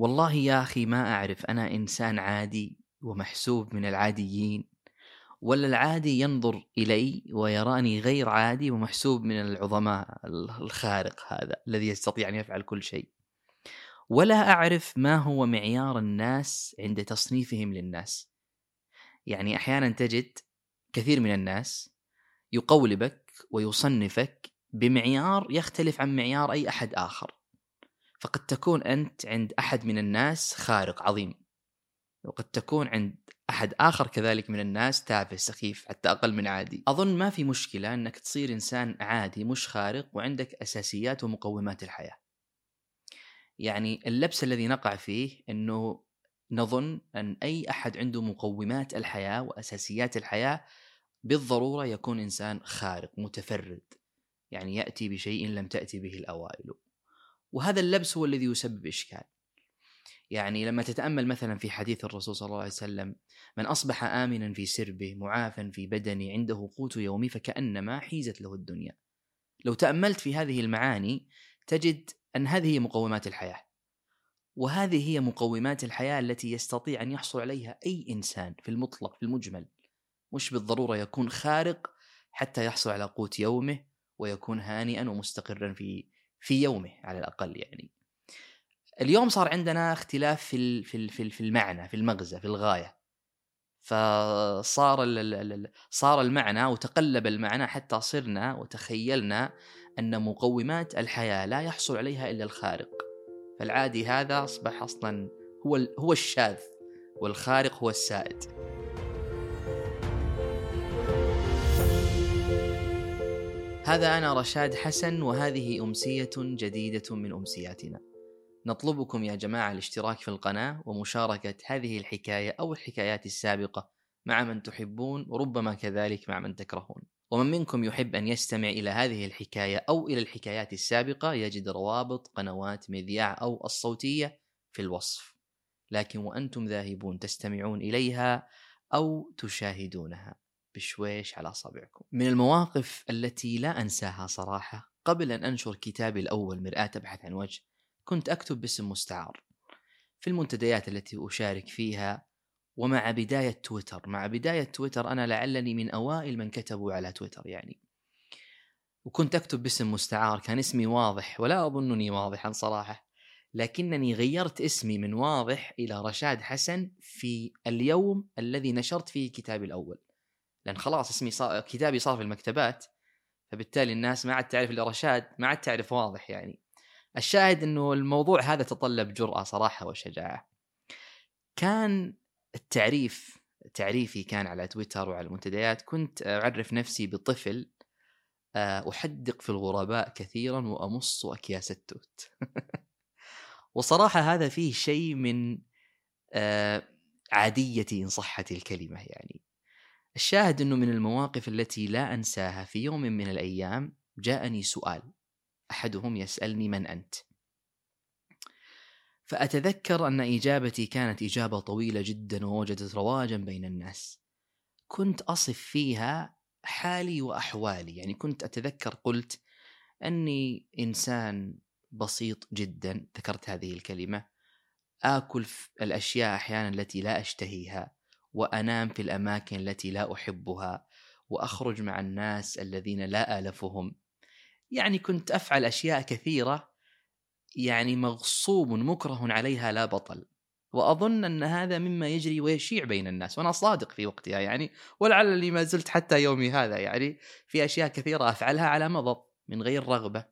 والله يا أخي ما أعرف أنا إنسان عادي ومحسوب من العاديين ولا العادي ينظر إلي ويراني غير عادي ومحسوب من العظماء الخارق هذا الذي يستطيع أن يفعل كل شيء. ولا أعرف ما هو معيار الناس عند تصنيفهم للناس. يعني أحيانا تجد كثير من الناس يقولبك ويصنفك بمعيار يختلف عن معيار أي أحد آخر. فقد تكون أنت عند أحد من الناس خارق عظيم. وقد تكون عند أحد آخر كذلك من الناس تافه سخيف حتى أقل من عادي. أظن ما في مشكلة أنك تصير إنسان عادي مش خارق وعندك أساسيات ومقومات الحياة. يعني اللبس الذي نقع فيه أنه نظن أن أي أحد عنده مقومات الحياة وأساسيات الحياة بالضرورة يكون إنسان خارق متفرد. يعني يأتي بشيء لم تأتي به الأوائل. وهذا اللبس هو الذي يسبب إشكال يعني لما تتأمل مثلا في حديث الرسول صلى الله عليه وسلم من أصبح امنا في سربه معافا في بدنه عنده قوت يومي فكأنما حيزت له الدنيا. لو تأملت في هذه المعاني تجد أن هذه هي مقومات الحياة. وهذه هي مقومات الحياة التي يستطيع أن يحصل عليها أي إنسان في المطلق في المجمل. مش بالضرورة يكون خارق حتى يحصل على قوت يومه ويكون هانئا ومستقرا في في يومه على الأقل يعني. اليوم صار عندنا اختلاف في في في المعنى في المغزى في الغاية. فصار صار المعنى وتقلب المعنى حتى صرنا وتخيلنا أن مقومات الحياة لا يحصل عليها إلا الخارق. فالعادي هذا أصبح أصلا هو هو الشاذ والخارق هو السائد. هذا أنا رشاد حسن وهذه أمسية جديدة من أمسياتنا. نطلبكم يا جماعة الاشتراك في القناة ومشاركة هذه الحكاية أو الحكايات السابقة مع من تحبون وربما كذلك مع من تكرهون. ومن منكم يحب أن يستمع إلى هذه الحكاية أو إلى الحكايات السابقة يجد روابط قنوات مذياع أو الصوتية في الوصف. لكن وأنتم ذاهبون تستمعون إليها أو تشاهدونها. بشويش على أصابعكم. من المواقف التي لا أنساها صراحة قبل أن أنشر كتابي الأول مرآة تبحث عن وجه كنت أكتب باسم مستعار. في المنتديات التي أشارك فيها ومع بداية تويتر مع بداية تويتر أنا لعلني من أوائل من كتبوا على تويتر يعني. وكنت أكتب باسم مستعار كان اسمي واضح ولا أظنني واضحا صراحة لكنني غيرت اسمي من واضح إلى رشاد حسن في اليوم الذي نشرت فيه كتابي الأول. لأن خلاص اسمي صار كتابي صار في المكتبات فبالتالي الناس ما عاد تعرف إلا رشاد ما عاد تعرف واضح يعني الشاهد إنه الموضوع هذا تطلب جرأة صراحة وشجاعة. كان التعريف تعريفي كان على تويتر وعلى المنتديات كنت أعرف نفسي بطفل آه، أحدق في الغرباء كثيرا وأمص أكياس التوت. وصراحة هذا فيه شيء من آه، عاديتي إن صحت الكلمة يعني. الشاهد إنه من المواقف التي لا أنساها في يوم من الأيام جاءني سؤال. أحدهم يسألني من أنت؟ فأتذكر أن إجابتي كانت إجابة طويلة جدا ووجدت رواجا بين الناس. كنت أصف فيها حالي وأحوالي. يعني كنت أتذكر قلت أني إنسان بسيط جدا ذكرت هذه الكلمة. آكل الأشياء أحيانا التي لا أشتهيها. وأنام في الأماكن التي لا أحبها وأخرج مع الناس الذين لا ألفهم. يعني كنت أفعل أشياء كثيرة يعني مغصوب مكره عليها لا بطل. وأظن أن هذا مما يجري ويشيع بين الناس وأنا صادق في وقتها يعني ولعلني ما زلت حتى يومي هذا يعني في أشياء كثيرة أفعلها على مضض من غير رغبة.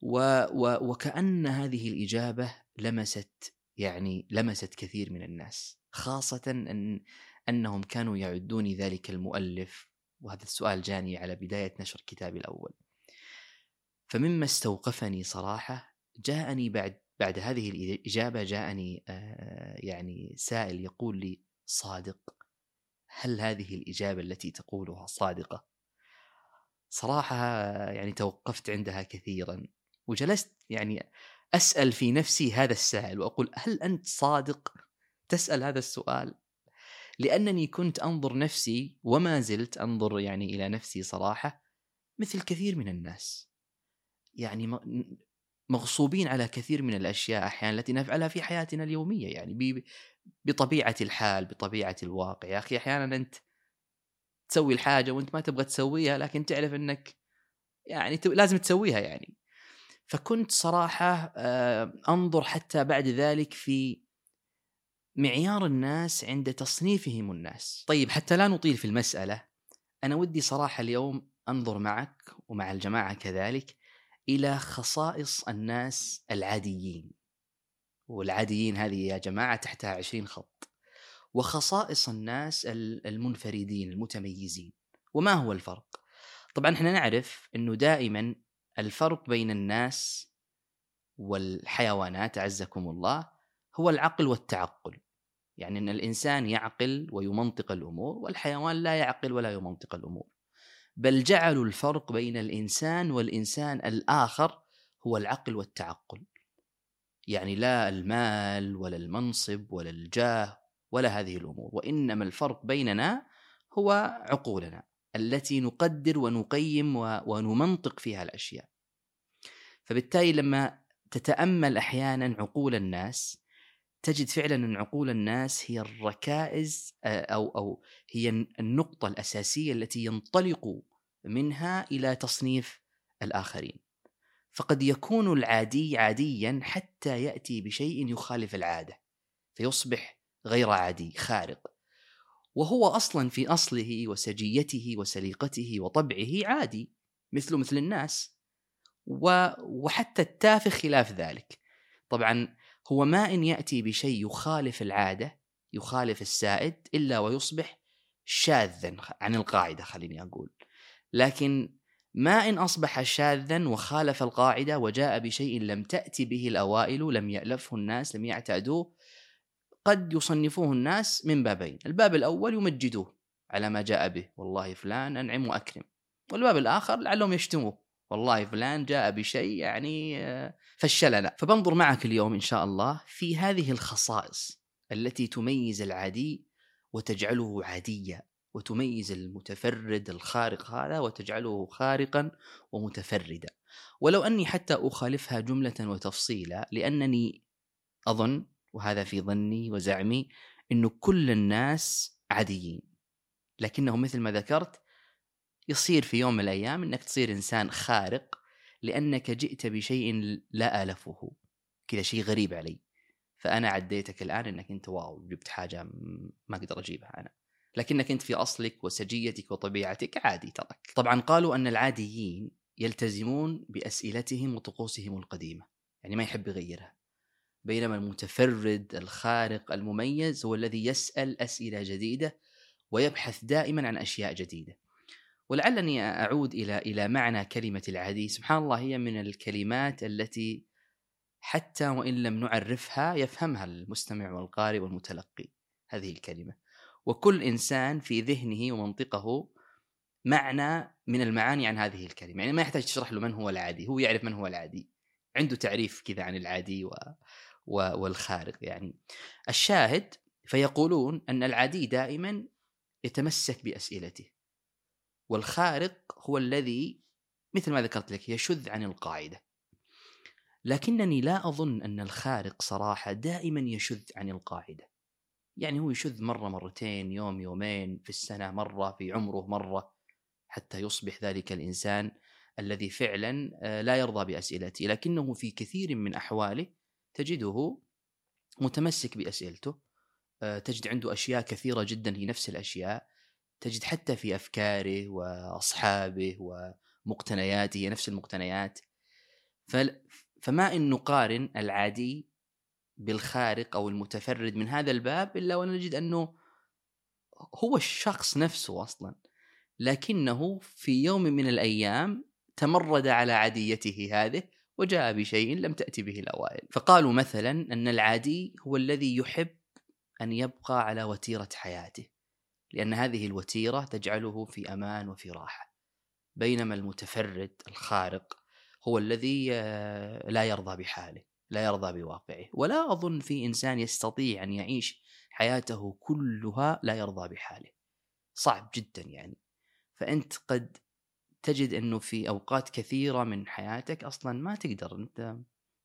و و وكأن هذه الإجابة لمست يعني لمست كثير من الناس. خاصة أن أنهم كانوا يعدوني ذلك المؤلف وهذا السؤال جاني على بداية نشر كتابي الأول. فمما استوقفني صراحة جاءني بعد بعد هذه الإجابة جاءني آه، يعني سائل يقول لي صادق هل هذه الإجابة التي تقولها صادقة؟ صراحة يعني توقفت عندها كثيرا وجلست يعني أسأل في نفسي هذا السائل وأقول هل أنت صادق؟ تسأل هذا السؤال. لأنني كنت أنظر نفسي وما زلت أنظر يعني إلى نفسي صراحة مثل كثير من الناس. يعني مغصوبين على كثير من الأشياء أحيانا التي نفعلها في حياتنا اليومية. يعني بطبيعة الحال بطبيعة الواقع. يا أخي أحيانا أنت تسوي الحاجة وأنت ما تبغى تسويها لكن تعرف إنك يعني لازم تسويها يعني. فكنت صراحة آه، أنظر حتى بعد ذلك في معيار الناس عند تصنيفهم الناس. طيب حتى لا نطيل في المسألة أنا ودي صراحة اليوم أنظر معك ومع الجماعة كذلك إلى خصائص الناس العاديين. والعاديين هذه يا جماعة تحتها عشرين خط. وخصائص الناس المنفردين المتميزين. وما هو الفرق؟ طبعا إحنا نعرف إنه دائما الفرق بين الناس والحيوانات أعزكم الله هو العقل والتعقل. يعني إن الإنسان يعقل ويمنطق الأمور والحيوان لا يعقل ولا يمنطق الأمور. بل جعلوا الفرق بين الإنسان والإنسان الآخر هو العقل والتعقل. يعني لا المال ولا المنصب ولا الجاه ولا هذه الأمور وإنما الفرق بيننا هو عقولنا التي نقدر ونقيم ونمنطق فيها الأشياء. فبالتالي لما تتأمل أحيانا عقول الناس تجد فعلا أن عقول الناس هي الركائز أو أو هي النقطة الأساسية التي ينطلق منها إلى تصنيف الآخرين. فقد يكون العادي عاديا حتى يأتي بشيء يخالف العادة فيصبح غير عادي خارق. وهو أصلا في أصله وسجيته وسليقته وطبعه عادي مثله مثل الناس. وحتى التافه خلاف ذلك. طبعا هو ما إن يأتي بشيء يخالف العادة يخالف السائد إلا ويصبح شاذا عن القاعدة خليني أقول. لكن ما إن أصبح شاذا وخالف القاعدة وجاء بشيء لم تأتي به الأوائل لم يألفه الناس لم يعتادوه قد يصنفوه الناس من بابين. الباب الأول يمجدوه على ما جاء به. والله فلان أنعم وأكرم. والباب الآخر لعلهم يشتموه. والله فلان جاء بشيء يعني آه، فشلنا فبنظر معك اليوم إن شاء الله في هذه الخصائص التي تميز العادي وتجعله عاديا وتميز المتفرد الخارق هذا وتجعله خارقا ومتفردا. ولو أني حتى أخالفها جملة وتفصيلا لأنني أظن وهذا في ظني وزعمي انه كل الناس عاديين. لكنه مثل ما ذكرت يصير في يوم من الأيام إنك تصير إنسان خارق لأنك جئت بشيء لا ألفه كذا شيء غريب علي. فأنا عديتك الآن إنك أنت واو جبت حاجة ما أقدر أجيبها أنا. لكنك أنت في أصلك وسجيتك وطبيعتك عادي ترك. طبعا قالوا أن العاديين يلتزمون بأسئلتهم وطقوسهم القديمة يعني ما يحب يغيرها. بينما المتفرد الخارق المميز هو الذي يسأل أسئلة جديدة ويبحث دائما عن أشياء جديدة. ولعلني أعود إلى إلى معنى كلمة العادي، سبحان الله هي من الكلمات التي حتى وإن لم نعرفها يفهمها المستمع والقارئ والمتلقي. هذه الكلمة. وكل إنسان في ذهنه ومنطقه معنى من المعاني عن هذه الكلمة، يعني ما يحتاج تشرح له من هو العادي، هو يعرف من هو العادي. عنده تعريف كذا عن العادي و... والخارق يعني. الشاهد فيقولون أن العادي دائما يتمسك بأسئلته. والخارق هو الذي مثل ما ذكرت لك يشذ عن القاعدة. لكنني لا أظن أن الخارق صراحة دائما يشذ عن القاعدة. يعني هو يشذ مرة مرتين يوم يومين في السنة مرة في عمره مرة حتى يصبح ذلك الإنسان الذي فعلا آه، لا يرضى بأسئلته. لكنه في كثير من أحواله تجده متمسك بأسئلته. آه، تجد عنده أشياء كثيرة جدا هي نفس الأشياء. تجد حتى في أفكاره وأصحابه ومقتنياته هي نفس المقتنيات. فما إن نقارن العادي بالخارق أو المتفرد من هذا الباب إلا ونجد أنه هو الشخص نفسه أصلا. لكنه في يوم من الأيام تمرد على عاديته هذه وجاء بشيء لم تأتي به الأوائل. فقالوا مثلا أن العادي هو الذي يحب أن يبقى على وتيرة حياته. لأن هذه الوتيرة تجعله في أمان وفي راحة. بينما المتفرد الخارق هو الذي آه، لا يرضى بحاله لا يرضى بواقعه. ولا أظن في إنسان يستطيع أن يعيش حياته كلها لا يرضى بحاله. صعب جدا يعني. فأنت قد تجد أنه في أوقات كثيرة من حياتك أصلا ما تقدر أنت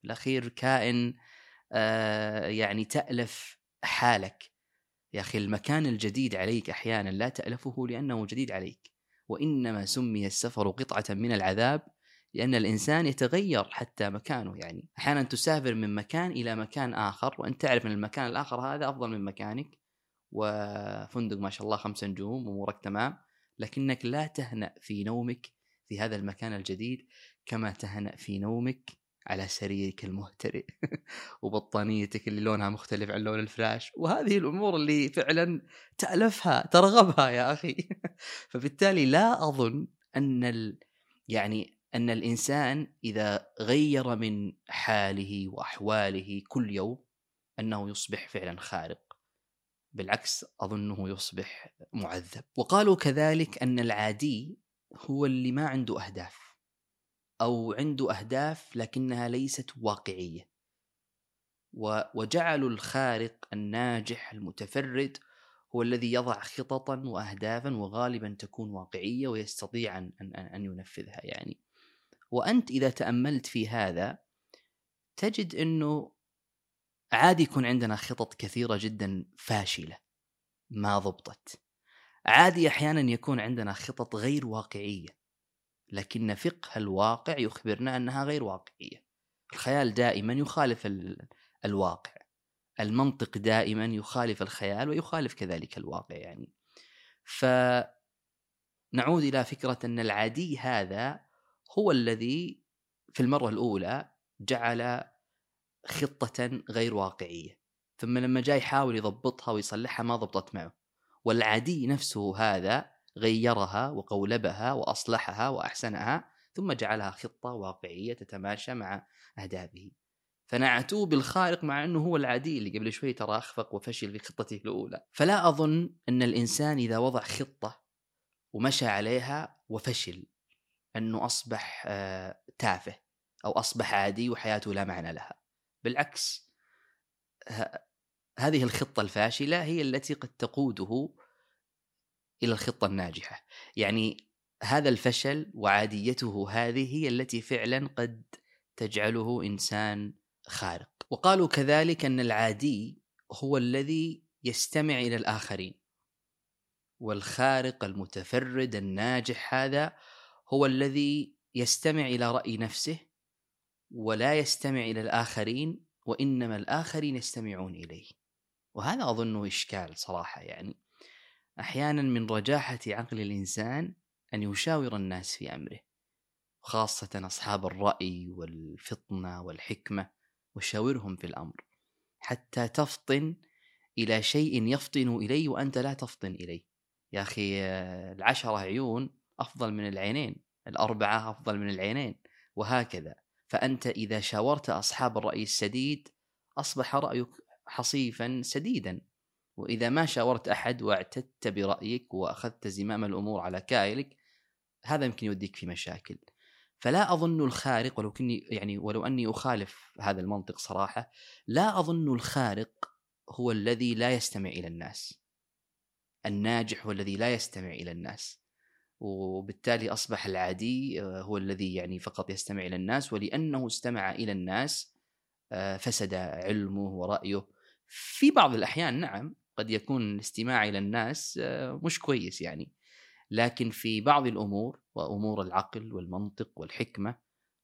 الأخير كائن آه يعني تألف حالك. يا أخي المكان الجديد عليك أحيانا لا تألفه لأنه جديد عليك. وإنما سمي السفر قطعة من العذاب لأن الإنسان يتغير حتى مكانه. يعني أحيانا تسافر من مكان إلى مكان آخر وأنت تعرف إن المكان الآخر هذا أفضل من مكانك. وفندق ما شاء الله خمس نجوم أمورك تمام. لكنك لا تهنأ في نومك في هذا المكان الجديد كما تهنأ في نومك على سريرك المهترئ وبطانيتك اللي لونها مختلف عن لون الفلاش. وهذه الأمور اللي فعلا تألفها ترغبها يا أخي. فبالتالي لا أظن أن ال... يعني أن الإنسان إذا غير من حاله وأحواله كل يوم أنه يصبح فعلا خارق. بالعكس أظنه يصبح معذب. وقالوا كذلك أن العادي هو اللي ما عنده أهداف. أو عنده أهداف لكنها ليست واقعية. وجعلوا الخارق الناجح المتفرد هو الذي يضع خططا واهدافا وغالبا تكون واقعية ويستطيع ان أن ينفذها يعني. وأنت إذا تأملت في هذا تجد إنه عادي يكون عندنا خطط كثيرة جدا فاشلة ما ضبطت. عادي أحيانا يكون عندنا خطط غير واقعية. لكن فقه الواقع يخبرنا أنها غير واقعية. الخيال دائما يخالف الواقع. المنطق دائما يخالف الخيال ويخالف كذلك الواقع يعني. فنعود إلى فكرة أن العادي هذا هو الذي في المرة الأولى جعل خطة غير واقعية. ثم لما جاي يحاول يضبطها ويصلحها ما ضبطت معه. والعادي نفسه هذا غيرها وقولبها وأصلحها وأحسنها ثم جعلها خطة واقعية تتماشى مع اهدافه فنعتوه بالخارق مع أنه هو العادي اللي قبل شوي ترى أخفق وفشل في خطته الأولى. فلا أظن أن الإنسان إذا وضع خطة ومشى عليها وفشل أنه أصبح آه، تافه أو أصبح عادي وحياته لا معنى لها. بالعكس هذه الخطة الفاشلة هي التي قد تقوده إلى الخطة الناجحة. يعني هذا الفشل وعاديته هذه هي التي فعلا قد تجعله إنسان خارق. وقالوا كذلك أن العادي هو الذي يستمع إلى الآخرين. والخارق المتفرد الناجح هذا هو الذي يستمع إلى رأي نفسه ولا يستمع إلى الآخرين وإنما الآخرين يستمعون إليه. وهذا أظنه إشكال صراحة يعني. أحيانا من رجاحة عقل الإنسان أن يشاور الناس في أمره خاصة أصحاب الرأي والفطنة والحكمة وشاورهم في الأمر حتى تفطن إلى شيء يفطن إليه وأنت لا تفطن إليه. يا أخي العشرة عيون أفضل من العينين الأربعة أفضل من العينين وهكذا. فأنت إذا شاورت أصحاب الرأي السديد أصبح رأيك حصيفا سديدا. وإذا ما شاورت أحد واعتدت برأيك وأخذت زمام الأمور على كائلك هذا يمكن يوديك في مشاكل. فلا أظن الخارق ولو كني يعني ولو أني أخالف هذا المنطق صراحة لا أظن الخارق هو الذي لا يستمع إلى الناس. الناجح هو الذي لا يستمع إلى الناس. وبالتالي أصبح العادي آه، هو الذي يعني فقط يستمع إلى الناس ولأنه استمع إلى الناس آه، فسد علمه ورأيه. في بعض الأحيان نعم قد يكون الاستماع إلى الناس آه، مش كويس يعني. لكن في بعض الأمور وأمور العقل والمنطق والحكمة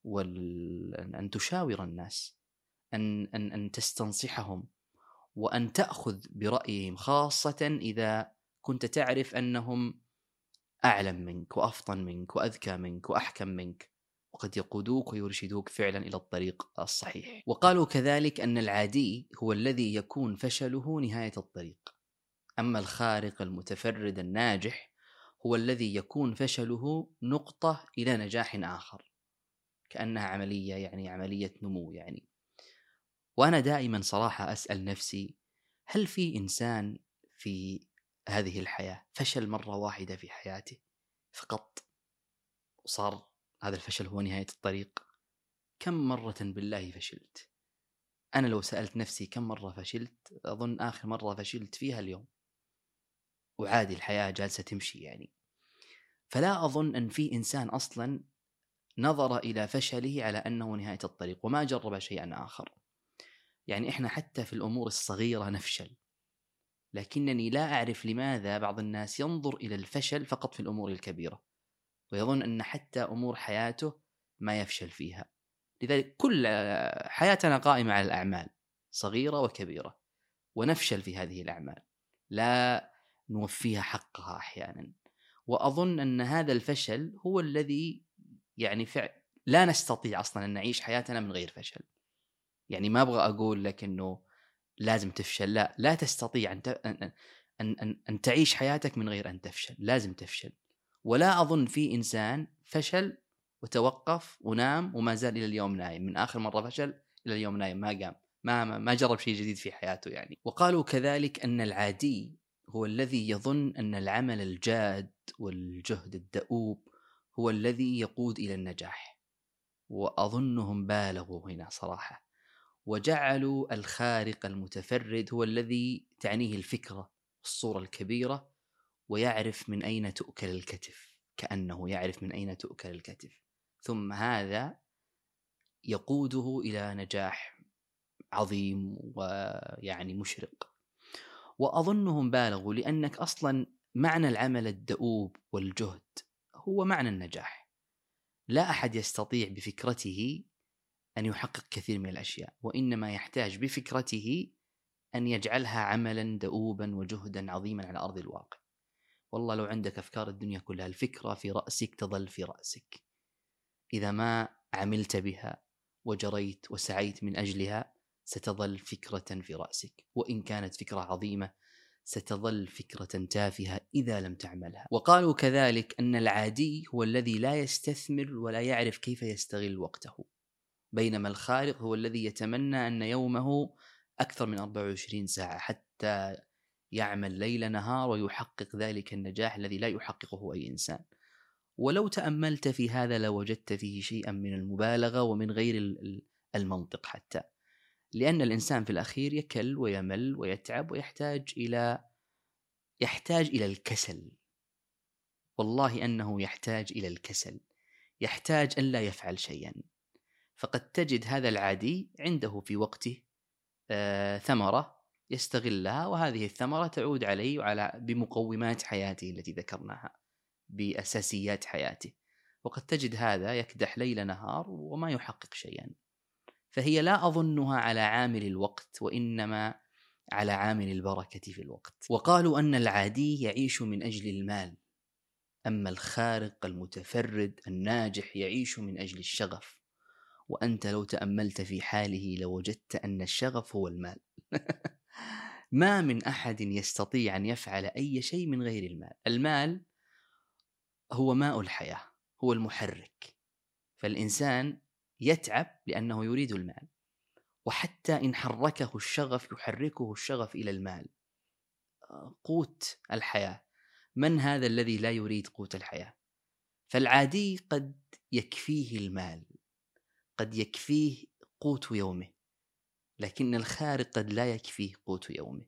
وال... أن تشاور الناس أن أن أن تستنصحهم وأن تأخذ برأيهم خاصة إذا كنت تعرف أنهم أعلم منك وأفطن منك وأذكى منك وأحكم منك. وقد يقودوك ويرشدوك فعلا إلى الطريق الصحيح. وقالوا كذلك أن العادي هو الذي يكون فشله نهاية الطريق. أما الخارق المتفرد الناجح هو الذي يكون فشله نقطة إلى نجاح آخر. كأنها عملية يعني عملية نمو يعني. وأنا دائما صراحة أسأل نفسي هل في إنسان في هذه الحياة فشل مرة واحدة في حياته فقط وصار هذا الفشل هو نهاية الطريق. كم مرة بالله فشلت؟ أنا لو سألت نفسي كم مرة فشلت أظن آخر مرة فشلت فيها اليوم. وعادي الحياة جالسة تمشي يعني. فلا أظن أن في إنسان أصلا نظر إلى فشله على أنه نهاية الطريق وما جرب شيئا آخر. يعني إحنا حتى في الأمور الصغيرة نفشل. لكنني لا أعرف لماذا بعض الناس ينظر إلى الفشل فقط في الأمور الكبيرة. ويظن أن حتى أمور حياته ما يفشل فيها. لذلك كل حياتنا قائمة على الأعمال صغيرة وكبيرة ونفشل في هذه الأعمال. لا نوفيها حقها أحيانا. وأظن أن هذا الفشل هو الذي يعني فعل لا نستطيع أصلا أن نعيش حياتنا من غير فشل. يعني ما أبغى أقول لك أنه لازم تفشل لا لا تستطيع أن, أن, أن, أن, تعيش حياتك من غير أن تفشل لازم تفشل. ولا أظن في إنسان فشل وتوقف ونام وما زال إلى اليوم نايم. من آخر مرة فشل إلى اليوم نايم ما قام ما ما جرب شيء جديد في حياته يعني. وقالوا كذلك أن العادي هو الذي يظن أن العمل الجاد والجهد الدؤوب هو الذي يقود إلى النجاح. وأظنهم بالغوا هنا صراحة. وجعلوا الخارق المتفرد هو الذي تعنيه الفكرة الصورة الكبيرة ويعرف من أين تؤكل الكتف كأنه يعرف من أين تؤكل الكتف. ثم هذا يقوده إلى نجاح عظيم ويعني مشرق. وأظنهم بالغوا لأنك أصلا معنى العمل الدؤوب والجهد هو معنى النجاح. لا أحد يستطيع بفكرته أن يحقق كثير من الأشياء وإنما يحتاج بفكرته أن يجعلها عملا دؤوبا وجهدا عظيما على أرض الواقع. والله لو عندك أفكار الدنيا كلها الفكرة في رأسك تظل في رأسك. إذا ما عملت بها وجريت وسعيت من أجلها ستظل فكرة في رأسك. وإن كانت فكرة عظيمة ستظل فكرة تافهة إذا لم تعملها. وقالوا كذلك أن العادي هو الذي لا يستثمر ولا يعرف كيف يستغل وقته. بينما الخارق هو الذي يتمنى أن يومه أكثر من 24 ساعة حتى يعمل ليل نهار ويحقق ذلك النجاح الذي لا يحققه أي إنسان. ولو تأملت في هذا لوجدت فيه شيئا من المبالغة ومن غير المنطق حتى. لأن الإنسان في الأخير يكل ويمل ويتعب ويحتاج إلى يحتاج إلى الكسل. والله أنه يحتاج إلى الكسل. يحتاج أن لا يفعل شيئا. فقد تجد هذا العادي عنده في وقته آه ثمرة يستغلها وهذه الثمرة تعود عليه وعلى بمقومات حياته التي ذكرناها بأساسيات حياته وقد تجد هذا يكدح ليل نهار وما يحقق شيئا. فهي لا أظنها على عامل الوقت وإنما على عامل البركة في الوقت. وقالوا أن العادي يعيش من أجل المال أما الخارق المتفرد الناجح يعيش من أجل الشغف. وأنت لو تأملت في حاله لوجدت أن الشغف هو المال. ما من أحد يستطيع أن يفعل أي شيء من غير المال. المال هو ماء الحياة هو المحرك. فالإنسان يتعب لأنه يريد المال وحتى إن حركه الشغف يحركه الشغف إلى المال. قوت الحياة. من هذا الذي لا يريد قوت الحياة؟ فالعادي قد يكفيه المال قد يكفيه قوت يومه. لكن الخارق قد لا يكفيه قوت يومه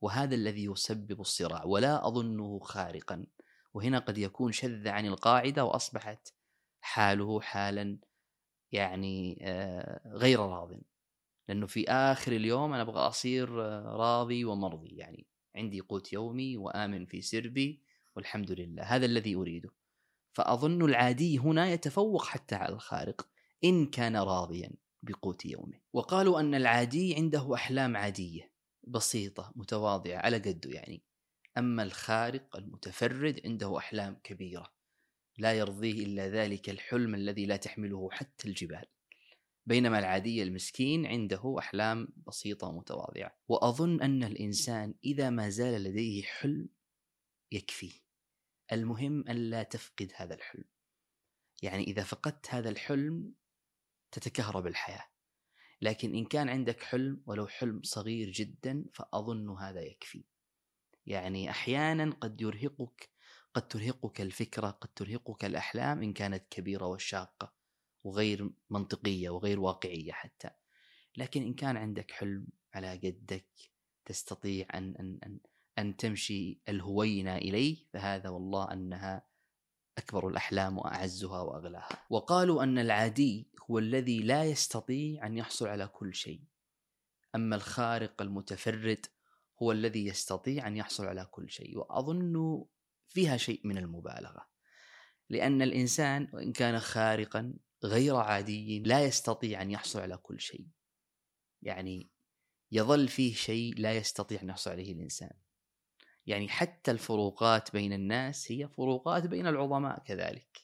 وهذا الذي يسبب الصراع ولا أظنه خارقا. وهنا قد يكون شذ عن القاعدة وأصبحت حاله حالا يعني آه، غير راض. لأنه في آخر اليوم أنا أبغى أصير آه، راضي ومرضي يعني عندي قوت يومي وآمن في سربي والحمد لله. هذا الذي أريده. فأظن العادي هنا يتفوق حتى على الخارق إن كان راضيا. بقوت يومه. وقالوا أن العادي عنده أحلام عادية بسيطة متواضعة على قده يعني. أما الخارق المتفرد عنده أحلام كبيرة. لا يرضيه إلا ذلك الحلم الذي لا تحمله حتى الجبال. بينما العادي المسكين عنده أحلام بسيطة ومتواضعة. وأظن أن الإنسان إذا ما زال لديه حلم يكفيه. المهم ألا تفقد هذا الحلم. يعني إذا فقدت هذا الحلم تتكهرب الحياة. لكن إن كان عندك حلم ولو حلم صغير جدا فأظن هذا يكفي. يعني أحيانا قد يرهقك قد ترهقك الفكرة قد ترهقك الأحلام إن كانت كبيرة وشاقة وغير منطقية وغير واقعية حتى. لكن إن كان عندك حلم على قدك تستطيع أن, أن, أن, أن تمشي الهوينة إليه فهذا والله أنها أكبر الأحلام وأعزها وأغلاها. وقالوا أن العادي هو الذي لا يستطيع أن يحصل على كل شيء. أما الخارق المتفرد هو الذي يستطيع أن يحصل على كل شيء. وأظن فيها شيء من المبالغة. لأن الإنسان وإن كان خارقا غير عادي لا يستطيع أن يحصل على كل شيء. يعني يظل فيه شيء لا يستطيع أن يحصل عليه الإنسان. يعني حتى الفروقات بين الناس هي فروقات بين العظماء كذلك.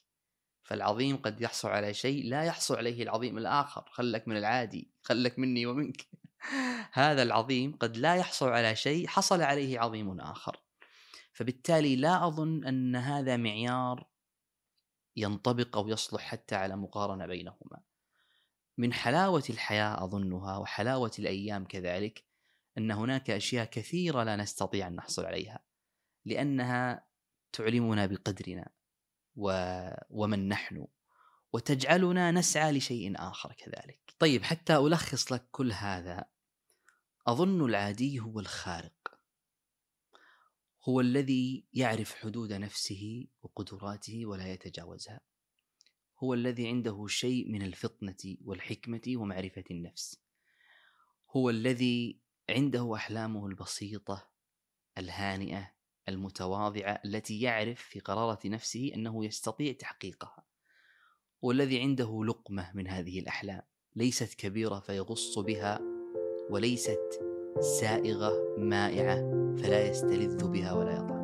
فالعظيم قد يحصل على شيء لا يحصل عليه العظيم الآخر. خلك من العادي خلك مني ومنك. هذا العظيم قد لا يحصل على شيء حصل عليه عظيم آخر. فبالتالي لا أظن أن هذا معيار ينطبق أو يصلح حتى على مقارنة بينهما. من حلاوة الحياة أظنها وحلاوة الأيام كذلك أن هناك أشياء كثيرة لا نستطيع أن نحصل عليها لأنها تعلمنا بقدرنا و... ومن نحن وتجعلنا نسعى لشيء آخر كذلك. طيب حتى ألخص لك كل هذا أظن العادي هو الخارق. هو الذي يعرف حدود نفسه وقدراته ولا يتجاوزها. هو الذي عنده شيء من الفطنة والحكمة ومعرفة النفس. هو الذي عنده أحلامه البسيطة الهانئة المتواضعة التي يعرف في قرارة نفسه أنه يستطيع تحقيقها. والذي عنده لقمة من هذه الأحلام ليست كبيرة فيغص بها وليست سائغة مائعة فلا يستلذ بها ولا يطعم